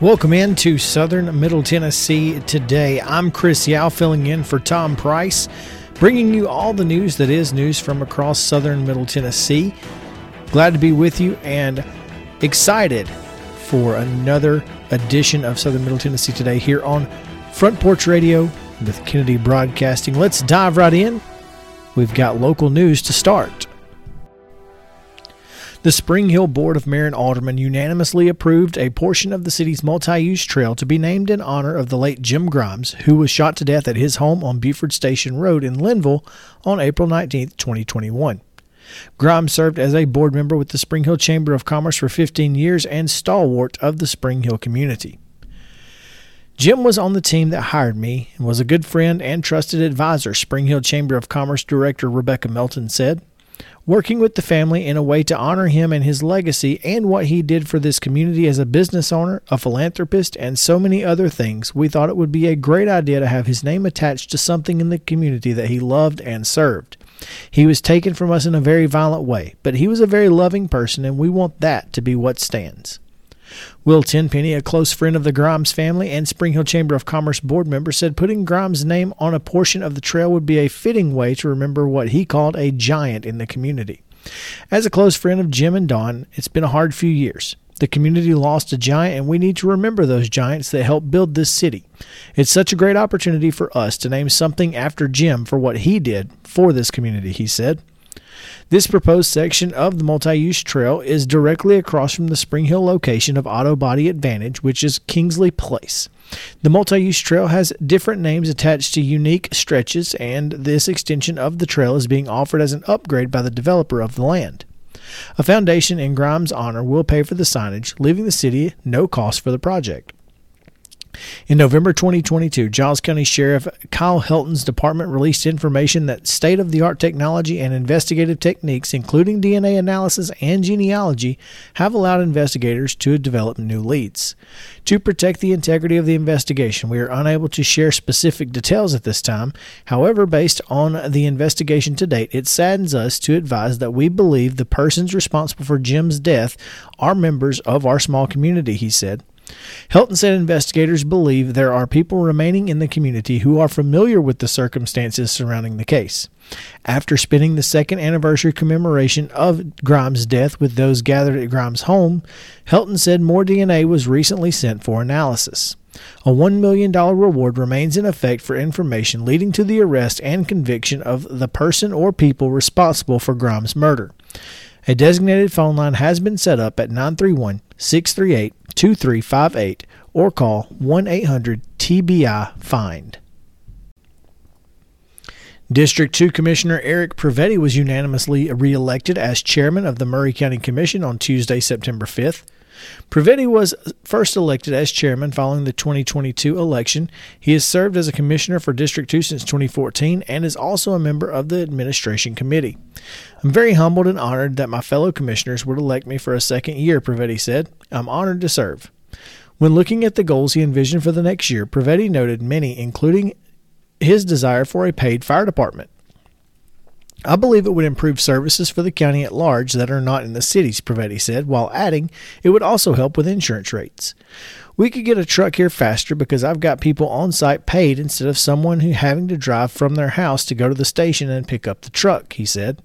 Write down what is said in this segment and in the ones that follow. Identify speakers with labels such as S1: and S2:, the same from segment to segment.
S1: Welcome in to Southern Middle Tennessee today. I'm Chris Yao filling in for Tom Price, bringing you all the news that is news from across Southern Middle Tennessee. Glad to be with you and excited for another edition of Southern Middle Tennessee today here on Front Porch Radio with Kennedy Broadcasting. Let's dive right in. We've got local news to start. The Spring Hill Board of Mayor and Aldermen unanimously approved a portion of the city's multi use trail to be named in honor of the late Jim Grimes, who was shot to death at his home on Buford Station Road in Lynnville on April 19, 2021. Grimes served as a board member with the Spring Hill Chamber of Commerce for 15 years and stalwart of the Spring Hill community. Jim was on the team that hired me and was a good friend and trusted advisor, Spring Hill Chamber of Commerce Director Rebecca Melton said working with the family in a way to honor him and his legacy and what he did for this community as a business owner, a philanthropist, and so many other things, we thought it would be a great idea to have his name attached to something in the community that he loved and served. He was taken from us in a very violent way, but he was a very loving person, and we want that to be what stands. Will Tenpenny, a close friend of the Grimes family and Spring Hill Chamber of Commerce board member, said putting Grimes' name on a portion of the trail would be a fitting way to remember what he called a giant in the community. As a close friend of Jim and Don, it's been a hard few years. The community lost a giant, and we need to remember those giants that helped build this city. It's such a great opportunity for us to name something after Jim for what he did for this community, he said. This proposed section of the multi use trail is directly across from the Spring Hill location of Auto Body Advantage, which is Kingsley Place. The multi use trail has different names attached to unique stretches, and this extension of the trail is being offered as an upgrade by the developer of the land. A foundation in Grimes' honor will pay for the signage, leaving the city no cost for the project. In November 2022, Giles County Sheriff Kyle Helton's department released information that state of the art technology and investigative techniques, including DNA analysis and genealogy, have allowed investigators to develop new leads. To protect the integrity of the investigation, we are unable to share specific details at this time. However, based on the investigation to date, it saddens us to advise that we believe the persons responsible for Jim's death are members of our small community, he said. Helton said investigators believe there are people remaining in the community who are familiar with the circumstances surrounding the case. After spending the second anniversary commemoration of Grimes' death with those gathered at Grimes' home, Helton said more DNA was recently sent for analysis. A $1 million reward remains in effect for information leading to the arrest and conviction of the person or people responsible for Grimes' murder. A designated phone line has been set up at 931 638 2358 or call 1 800 TBI FIND. District 2 Commissioner Eric Previti was unanimously reelected as chairman of the Maury County Commission on Tuesday, September 5th. Previti was first elected as chairman following the 2022 election. He has served as a commissioner for District 2 since 2014 and is also a member of the administration committee. I'm very humbled and honored that my fellow commissioners would elect me for a second year, Previti said. I'm honored to serve. When looking at the goals he envisioned for the next year, Previti noted many, including his desire for a paid fire department. I believe it would improve services for the county at large that are not in the cities, Previti said, while adding it would also help with insurance rates. We could get a truck here faster because I've got people on site paid instead of someone who having to drive from their house to go to the station and pick up the truck, he said.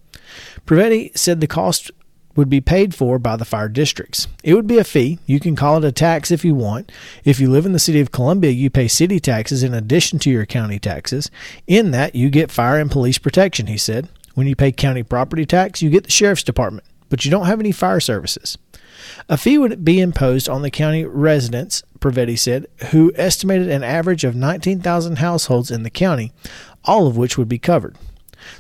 S1: Previti said the cost would be paid for by the fire districts. It would be a fee. You can call it a tax if you want. If you live in the city of Columbia, you pay city taxes in addition to your county taxes. In that, you get fire and police protection, he said. When you pay county property tax, you get the sheriff's department, but you don't have any fire services. A fee would be imposed on the county residents, Previti said, who estimated an average of 19,000 households in the county, all of which would be covered.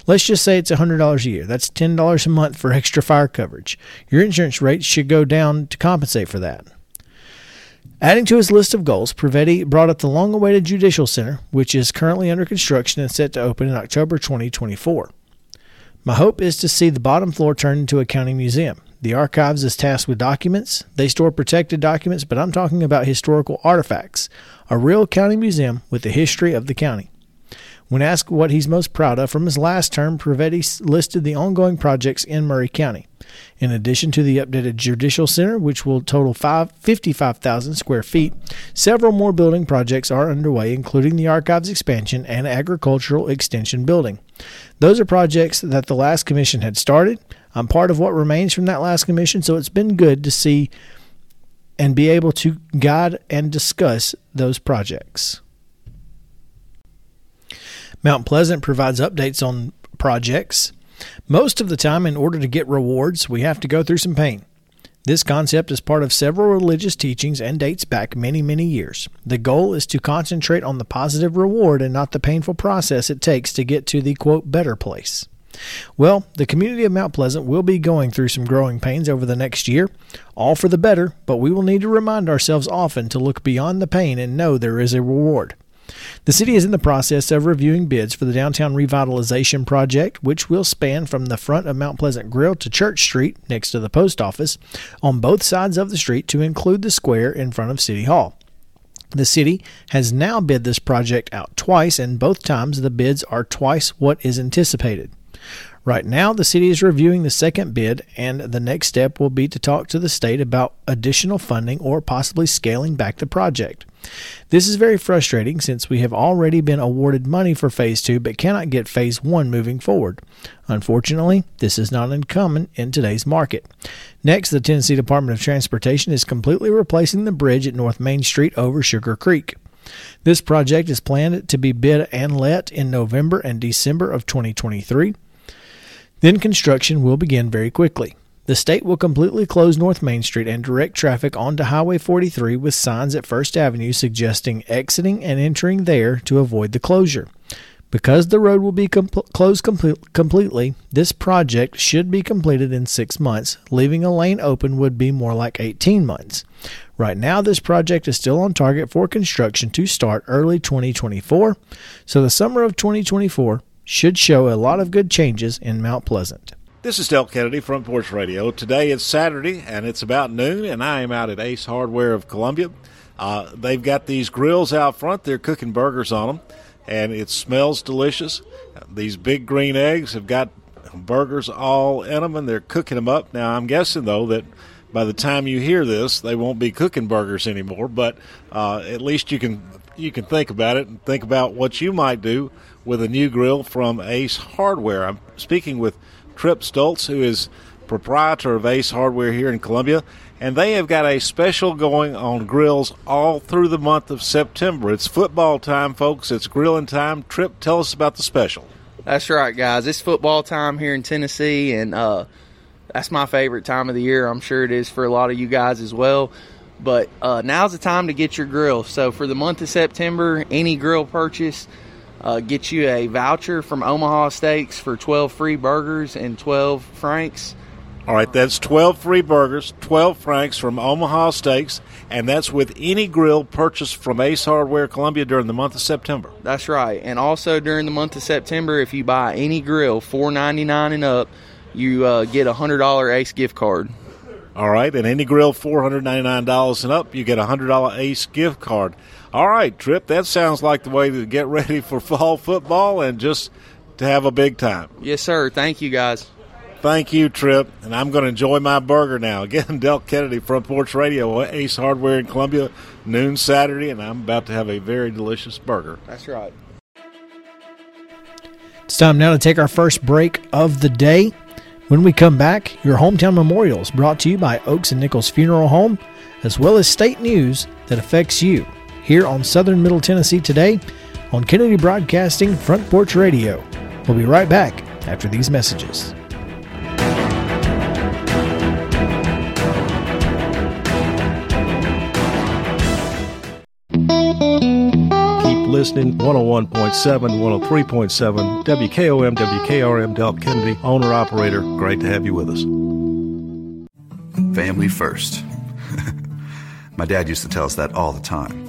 S1: Let's just say it's $100 a year. That's $10 a month for extra fire coverage. Your insurance rates should go down to compensate for that. Adding to his list of goals, Previti brought up the long awaited Judicial Center, which is currently under construction and set to open in October 2024. My hope is to see the bottom floor turned into a county museum. The archives is tasked with documents. They store protected documents, but I'm talking about historical artifacts, a real county museum with the history of the county. When asked what he's most proud of from his last term, Previti listed the ongoing projects in Maury County. In addition to the updated Judicial Center, which will total 55,000 square feet, several more building projects are underway, including the Archives expansion and Agricultural Extension building. Those are projects that the last commission had started. I'm part of what remains from that last commission, so it's been good to see and be able to guide and discuss those projects. Mount Pleasant provides updates on projects. Most of the time, in order to get rewards, we have to go through some pain. This concept is part of several religious teachings and dates back many, many years. The goal is to concentrate on the positive reward and not the painful process it takes to get to the quote better place. Well, the community of Mount Pleasant will be going through some growing pains over the next year, all for the better, but we will need to remind ourselves often to look beyond the pain and know there is a reward. The city is in the process of reviewing bids for the downtown revitalization project, which will span from the front of Mount Pleasant Grill to Church Street next to the post office on both sides of the street to include the square in front of City Hall. The city has now bid this project out twice, and both times the bids are twice what is anticipated. Right now, the city is reviewing the second bid, and the next step will be to talk to the state about additional funding or possibly scaling back the project. This is very frustrating since we have already been awarded money for Phase 2 but cannot get Phase 1 moving forward. Unfortunately, this is not uncommon in today's market. Next, the Tennessee Department of Transportation is completely replacing the bridge at North Main Street over Sugar Creek. This project is planned to be bid and let in November and December of 2023. Then construction will begin very quickly. The state will completely close North Main Street and direct traffic onto Highway 43 with signs at First Avenue suggesting exiting and entering there to avoid the closure. Because the road will be closed com- completely, this project should be completed in six months. Leaving a lane open would be more like 18 months. Right now, this project is still on target for construction to start early 2024, so the summer of 2024 should show a lot of good changes in Mount Pleasant.
S2: This is Del Kennedy, Front Porch Radio. Today is Saturday, and it's about noon, and I am out at Ace Hardware of Columbia. Uh, they've got these grills out front. They're cooking burgers on them, and it smells delicious. These big green eggs have got burgers all in them, and they're cooking them up. Now, I'm guessing, though, that by the time you hear this, they won't be cooking burgers anymore, but uh, at least you can you can think about it and think about what you might do with a new grill from Ace Hardware. I'm speaking with – Trip Stoltz, who is proprietor of Ace Hardware here in Columbia, and they have got a special going on grills all through the month of September. It's football time, folks. It's grilling time. Trip, tell us about the special.
S3: That's right, guys. It's football time here in Tennessee, and uh, that's my favorite time of the year. I'm sure it is for a lot of you guys as well. But uh, now's the time to get your grill. So for the month of September, any grill purchase – uh, get you a voucher from Omaha Steaks for 12 free burgers and 12 franks.
S2: All right, that's 12 free burgers, 12 franks from Omaha Steaks, and that's with any grill purchased from Ace Hardware Columbia during the month of September.
S3: That's right. And also during the month of September, if you buy any grill, $4.99 and up, you uh, get a $100 Ace gift card.
S2: All right, and any grill $499 and up, you get a $100 Ace gift card. All right, Trip, that sounds like the way to get ready for fall football and just to have a big time.
S3: Yes, sir. Thank you, guys.
S2: Thank you, Trip. And I'm going to enjoy my burger now. Again, Del Kennedy, Front Porch Radio, Ace Hardware in Columbia, noon Saturday, and I'm about to have a very delicious burger.
S3: That's right.
S1: It's time now to take our first break of the day. When we come back, your hometown memorials brought to you by Oaks and Nichols Funeral Home, as well as state news that affects you here on Southern Middle Tennessee today on Kennedy Broadcasting Front Porch Radio. We'll be right back after these messages.
S4: Keep listening 101.7, 103.7, WKOM, WKRM, Del Kennedy, owner operator. Great to have you with us.
S5: Family first. My dad used to tell us that all the time.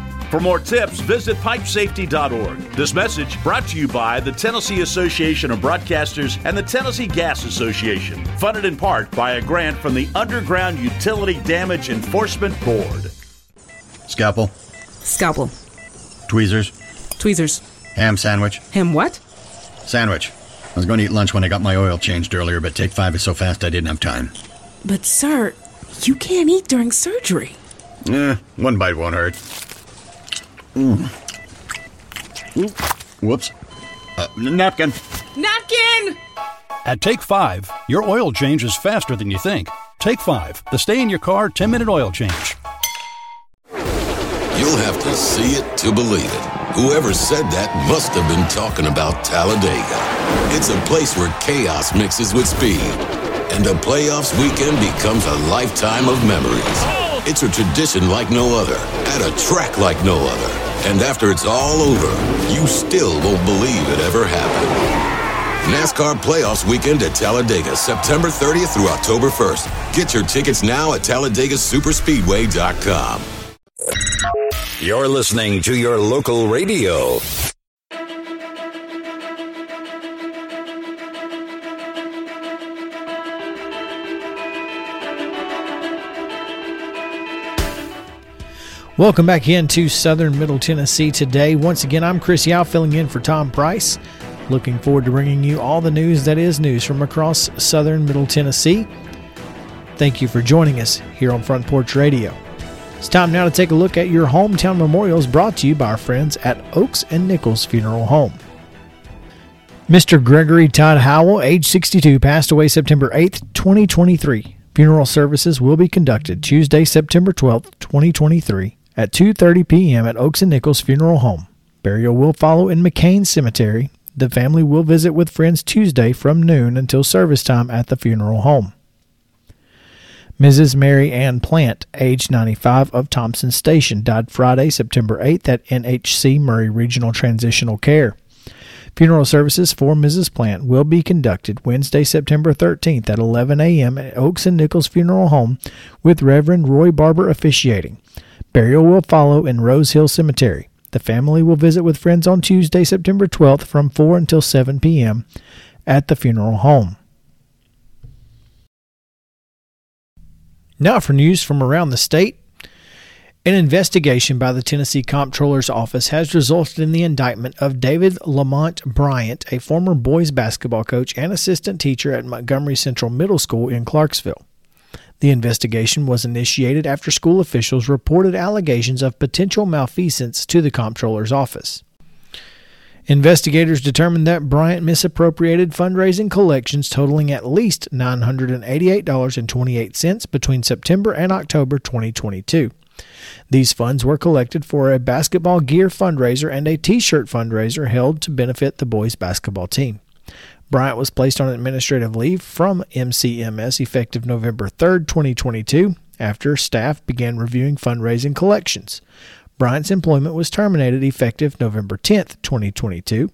S6: For more tips, visit pipesafety.org. This message brought to you by the Tennessee Association of Broadcasters and the Tennessee Gas Association, funded in part by a grant from the Underground Utility Damage Enforcement Board.
S7: Scalpel.
S8: Scalpel.
S7: Tweezers.
S8: Tweezers.
S7: Ham sandwich.
S8: Ham what?
S7: Sandwich. I was going to eat lunch when I got my oil changed earlier, but take five is so fast I didn't have time.
S8: But, sir, you can't eat during surgery.
S7: Eh, one bite won't hurt. Mm. Whoops. Uh, napkin.
S8: Napkin!
S9: At Take 5, your oil change is faster than you think. Take 5, the stay in your car 10 minute oil change.
S10: You'll have to see it to believe it. Whoever said that must have been talking about Talladega. It's a place where chaos mixes with speed, and a playoffs weekend becomes a lifetime of memories. It's a tradition like no other, at a track like no other. And after it's all over, you still won't believe it ever happened. NASCAR Playoffs Weekend at Talladega, September 30th through October 1st. Get your tickets now at TalladegaSuperspeedway.com.
S11: You're listening to your local radio.
S1: Welcome back into Southern Middle Tennessee today. Once again, I'm Chris Yao filling in for Tom Price. Looking forward to bringing you all the news that is news from across Southern Middle Tennessee. Thank you for joining us here on Front Porch Radio. It's time now to take a look at your hometown memorials brought to you by our friends at Oaks and Nichols Funeral Home. Mr. Gregory Todd Howell, age 62, passed away September 8th, 2023. Funeral services will be conducted Tuesday, September 12th, 2023 at 2:30 p.m. at Oaks and Nichols Funeral Home. Burial will follow in McCain Cemetery. The family will visit with friends Tuesday from noon until service time at the funeral home. Mrs. Mary Ann Plant, age 95 of Thompson Station, died Friday, September 8th at NHC Maury Regional Transitional Care. Funeral services for Mrs. Plant will be conducted Wednesday, September 13th at 11 a.m. at Oaks and Nichols Funeral Home with Reverend Roy Barber officiating. Burial will follow in Rose Hill Cemetery. The family will visit with friends on Tuesday, September 12th from 4 until 7 p.m. at the funeral home. Now for news from around the state. An investigation by the Tennessee Comptroller's Office has resulted in the indictment of David Lamont Bryant, a former boys basketball coach and assistant teacher at Montgomery Central Middle School in Clarksville. The investigation was initiated after school officials reported allegations of potential malfeasance to the Comptroller's Office. Investigators determined that Bryant misappropriated fundraising collections totaling at least $988.28 between September and October 2022. These funds were collected for a basketball gear fundraiser and a t shirt fundraiser held to benefit the boys' basketball team. Bryant was placed on administrative leave from MCMS effective November 3, 2022, after staff began reviewing fundraising collections. Bryant's employment was terminated effective November 10, 2022.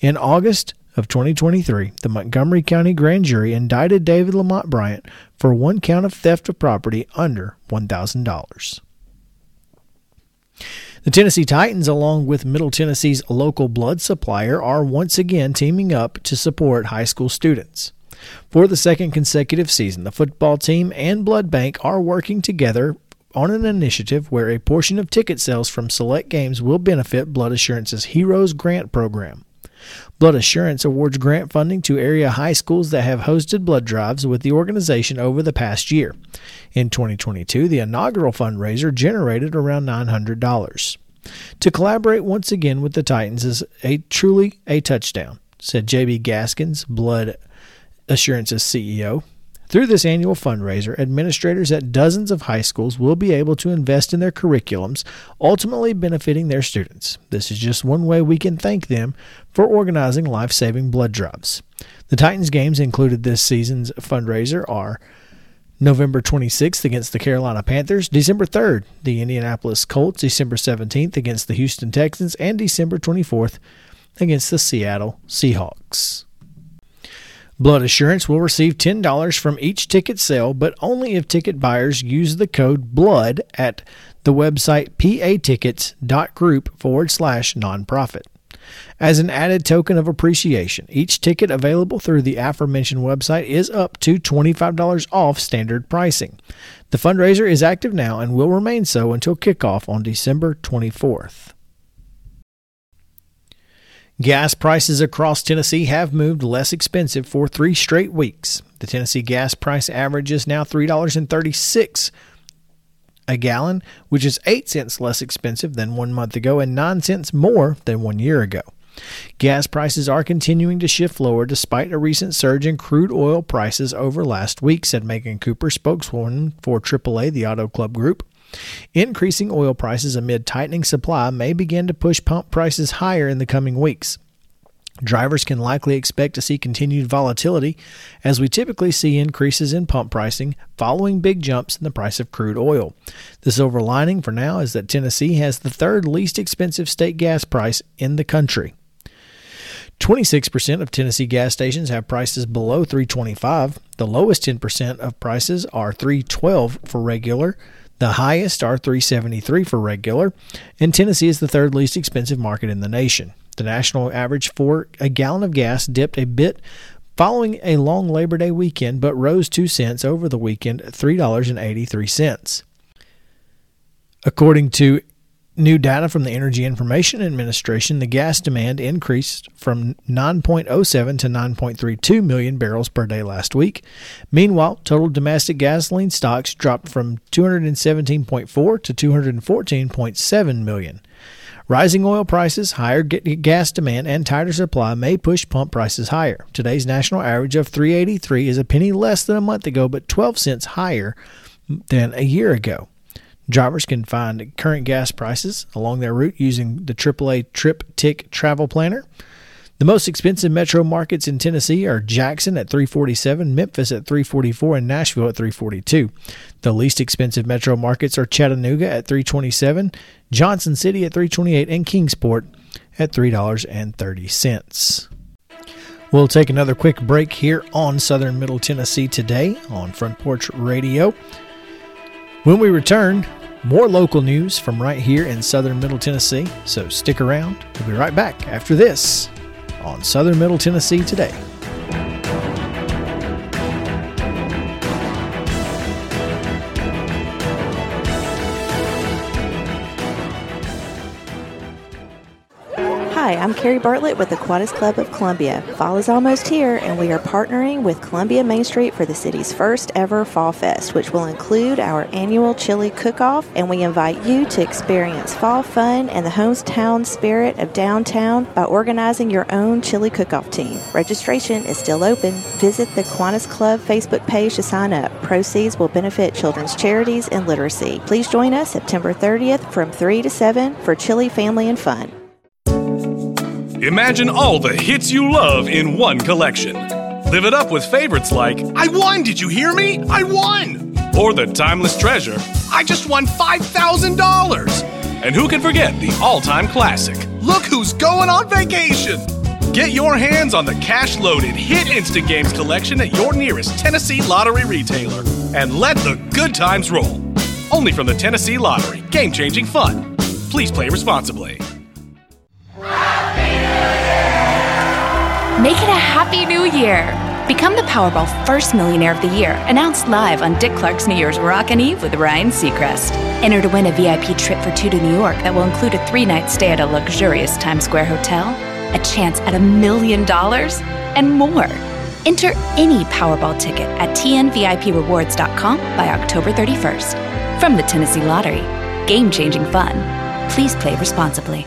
S1: In August of 2023, the Montgomery County Grand Jury indicted David Lamont Bryant for one count of theft of property under $1,000. The Tennessee Titans, along with Middle Tennessee's local blood supplier, are once again teaming up to support high school students. For the second consecutive season, the football team and blood bank are working together on an initiative where a portion of ticket sales from select games will benefit Blood Assurance's Heroes Grant program. Blood Assurance awards grant funding to area high schools that have hosted blood drives with the organization over the past year. In 2022, the inaugural fundraiser generated around $900. To collaborate once again with the Titans is a truly a touchdown, said JB Gaskins, Blood Assurance's CEO. Through this annual fundraiser, administrators at dozens of high schools will be able to invest in their curriculums, ultimately benefiting their students. This is just one way we can thank them for organizing life saving blood drives. The Titans games included this season's fundraiser are November 26th against the Carolina Panthers, December 3rd, the Indianapolis Colts, December 17th against the Houston Texans, and December 24th against the Seattle Seahawks. Blood Assurance will receive $10 from each ticket sale, but only if ticket buyers use the code BLOOD at the website patickets.group forward slash nonprofit. As an added token of appreciation, each ticket available through the aforementioned website is up to $25 off standard pricing. The fundraiser is active now and will remain so until kickoff on December 24th. Gas prices across Tennessee have moved less expensive for three straight weeks. The Tennessee gas price average is now $3.36 a gallon, which is 8 cents less expensive than one month ago and 9 cents more than one year ago. Gas prices are continuing to shift lower despite a recent surge in crude oil prices over last week, said Megan Cooper, spokeswoman for AAA, the Auto Club Group. Increasing oil prices amid tightening supply may begin to push pump prices higher in the coming weeks. Drivers can likely expect to see continued volatility as we typically see increases in pump pricing following big jumps in the price of crude oil. The silver lining for now is that Tennessee has the third least expensive state gas price in the country. 26% of Tennessee gas stations have prices below 325. The lowest 10% of prices are 312 for regular, the highest are 373 for regular, and Tennessee is the third least expensive market in the nation. The national average for a gallon of gas dipped a bit following a long Labor Day weekend, but rose 2 cents over the weekend, $3.83. According to New data from the Energy Information Administration, the gas demand increased from 9.07 to 9.32 million barrels per day last week. Meanwhile, total domestic gasoline stocks dropped from 217.4 to 214.7 million. Rising oil prices, higher gas demand, and tighter supply may push pump prices higher. Today's national average of 383 is a penny less than a month ago, but 12 cents higher than a year ago. Drivers can find current gas prices along their route using the AAA Trip Tick Travel Planner. The most expensive metro markets in Tennessee are Jackson at 347, Memphis at 344, and Nashville at 342. The least expensive metro markets are Chattanooga at 327, Johnson City at 328, and Kingsport at $3.30. We'll take another quick break here on Southern Middle Tennessee today on Front Porch Radio. When we return, more local news from right here in Southern Middle Tennessee, so stick around. We'll be right back after this on Southern Middle Tennessee today.
S12: Hi, I'm Carrie Bartlett with the Kiwanis Club of Columbia. Fall is almost here, and we are partnering with Columbia Main Street for the city's first ever Fall Fest, which will include our annual chili cook-off, and we invite you to experience fall fun and the hometown spirit of downtown by organizing your own chili cook-off team. Registration is still open. Visit the Kiwanis Club Facebook page to sign up. Proceeds will benefit children's charities and literacy. Please join us September 30th from 3 to 7 for Chili Family and Fun.
S13: Imagine all the hits you love in one collection. Live it up with favorites like I won, did you hear me? I won! Or the timeless treasure, I just won $5,000! And who can forget the all time classic, Look Who's Going on Vacation! Get your hands on the cash loaded Hit Instant Games collection at your nearest Tennessee Lottery retailer and let the good times roll. Only from the Tennessee Lottery, game changing fun. Please play responsibly.
S14: Make it a happy new year. Become the Powerball First Millionaire of the Year, announced live on Dick Clark's New Year's Rockin' Eve with Ryan Seacrest. Enter to win a VIP trip for two to New York that will include a three night stay at a luxurious Times Square hotel, a chance at a million dollars, and more. Enter any Powerball ticket at tnviprewards.com by October 31st. From the Tennessee Lottery, game changing fun. Please play responsibly.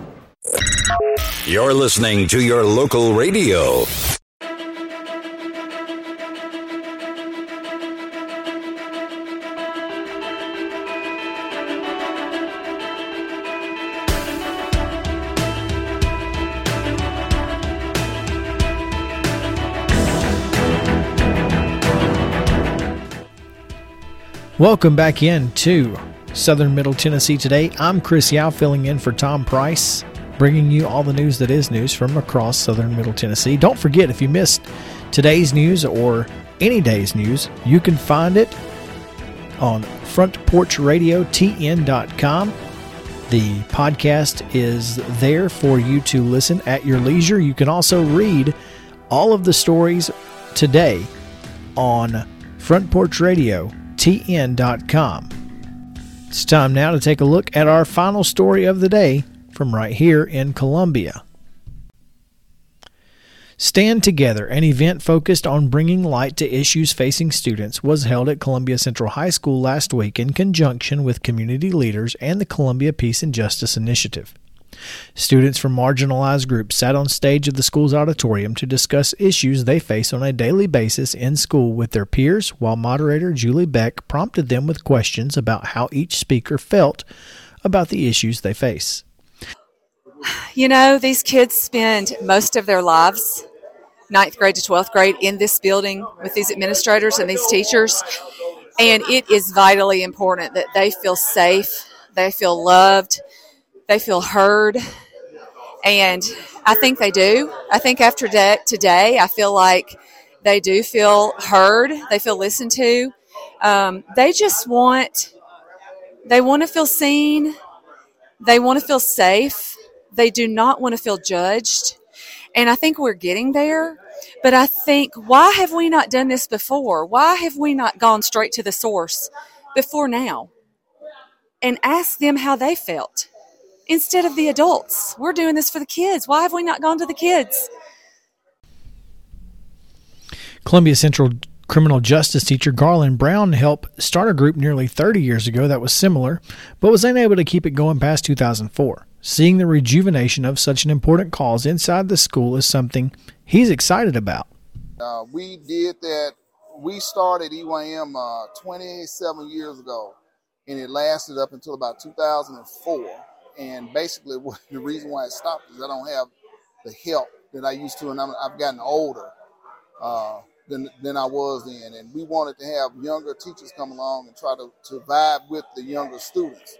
S11: You're listening to your local radio.
S1: Welcome back in to Southern Middle Tennessee today. I'm Chris Yao filling in for Tom Price, bringing you all the news that is news from across Southern Middle Tennessee. Don't forget, if you missed today's news or any day's news, you can find it on frontporchradiotn.com. The podcast is there for you to listen at your leisure. You can also read all of the stories today on frontporchradiotn.com. It's time now to take a look at our final story of the day from right here in Columbia. Stand Together, an event focused on bringing light to issues facing students, was held at Columbia Central High School last week in conjunction with community leaders and the Columbia Peace and Justice Initiative. Students from marginalized groups sat on stage of the school's auditorium to discuss issues they face on a daily basis in school with their peers, while moderator Julie Beck prompted them with questions about how each speaker felt about the issues they face.
S15: You know, these kids spend most of their lives ninth grade to 12th grade in this building with these administrators and these teachers. And it is vitally important that they feel safe, they feel loved, they feel heard. And I think they do. I think after de- today, I feel like they do feel heard, they feel listened to. Um, they just want, they want to feel seen, they want to feel safe, they do not want to feel judged. And I think we're getting there. But I think, why have we not done this before? Why have we not gone straight to the source before now and asked them how they felt instead of the adults? We're doing this for the kids. Why have we not gone to the kids?
S1: Columbia Central criminal justice teacher Garland Brown helped start a group nearly 30 years ago that was similar, but was unable to keep it going past 2004. Seeing the rejuvenation of such an important cause inside the school is something he's excited about.
S16: Uh, we did that. We started EYM uh, 27 years ago, and it lasted up until about 2004. And basically, the reason why it stopped is I don't have the help that I used to, and i have gotten older uh, than, than I was then. And we wanted to have younger teachers come along and try to, to vibe with the younger students.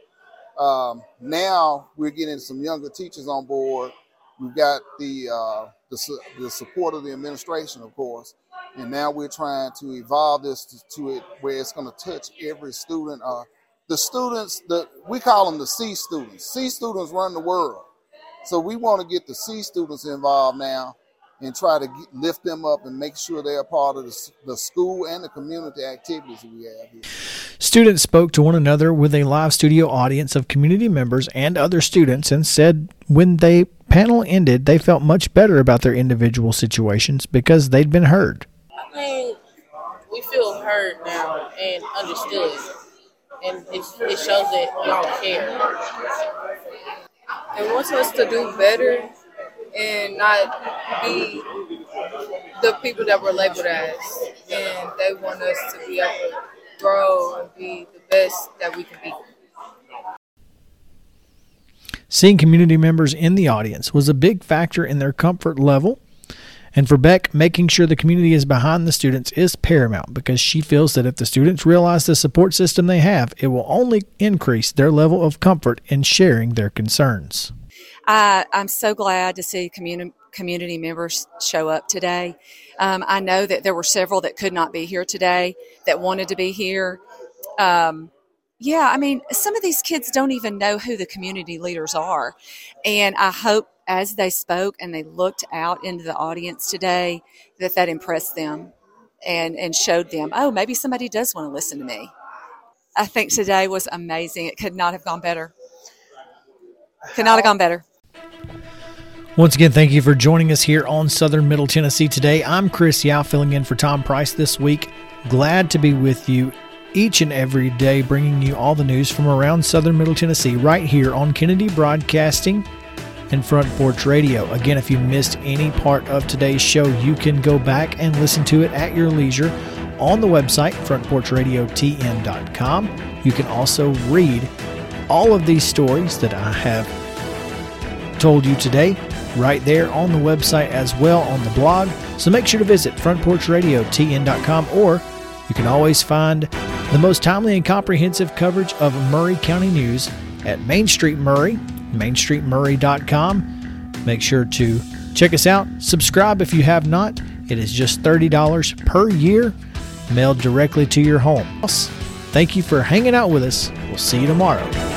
S16: Um, now we're getting some younger teachers on board. We've got the, uh, the, the support of the administration, of course, and now we're trying to evolve this to, to it where it's going to touch every student. Uh, the students, the we call them the C students. C students run the world, so we want to get the C students involved now and try to get, lift them up and make sure they're part of the, the school and the community activities we have here.
S1: Students spoke to one another with a live studio audience of community members and other students and said when the panel ended, they felt much better about their individual situations because they'd been heard.
S17: I think we feel heard now and understood, and it, it shows that y'all care.
S18: It wants us to do better and not be the people that we're labeled as. And they want us to be able to grow and be the best that we can be.
S1: Seeing community members in the audience was a big factor in their comfort level. And for Beck, making sure the community is behind the students is paramount because she feels that if the students realize the support system they have, it will only increase their level of comfort in sharing their concerns.
S15: I, I'm so glad to see community community members show up today. Um, I know that there were several that could not be here today that wanted to be here. Um, yeah, I mean, some of these kids don't even know who the community leaders are. And I hope as they spoke and they looked out into the audience today that that impressed them and, and showed them, oh, maybe somebody does want to listen to me. I think today was amazing. It could not have gone better. Could not have gone better.
S1: Once again, thank you for joining us here on Southern Middle Tennessee today. I'm Chris Yao, filling in for Tom Price this week. Glad to be with you each and every day, bringing you all the news from around Southern Middle Tennessee right here on Kennedy Broadcasting and Front Porch Radio. Again, if you missed any part of today's show, you can go back and listen to it at your leisure on the website, frontporchradiotn.com. You can also read all of these stories that I have told you today right there on the website as well on the blog. So make sure to visit frontporchradiotn.com or you can always find the most timely and comprehensive coverage of Maury County news at Main Street Maury, mainstreetmaury.com. Make sure to check us out. Subscribe if you have not. It is just $30 per year mailed directly to your home. Thank you for hanging out with us. We'll see you tomorrow.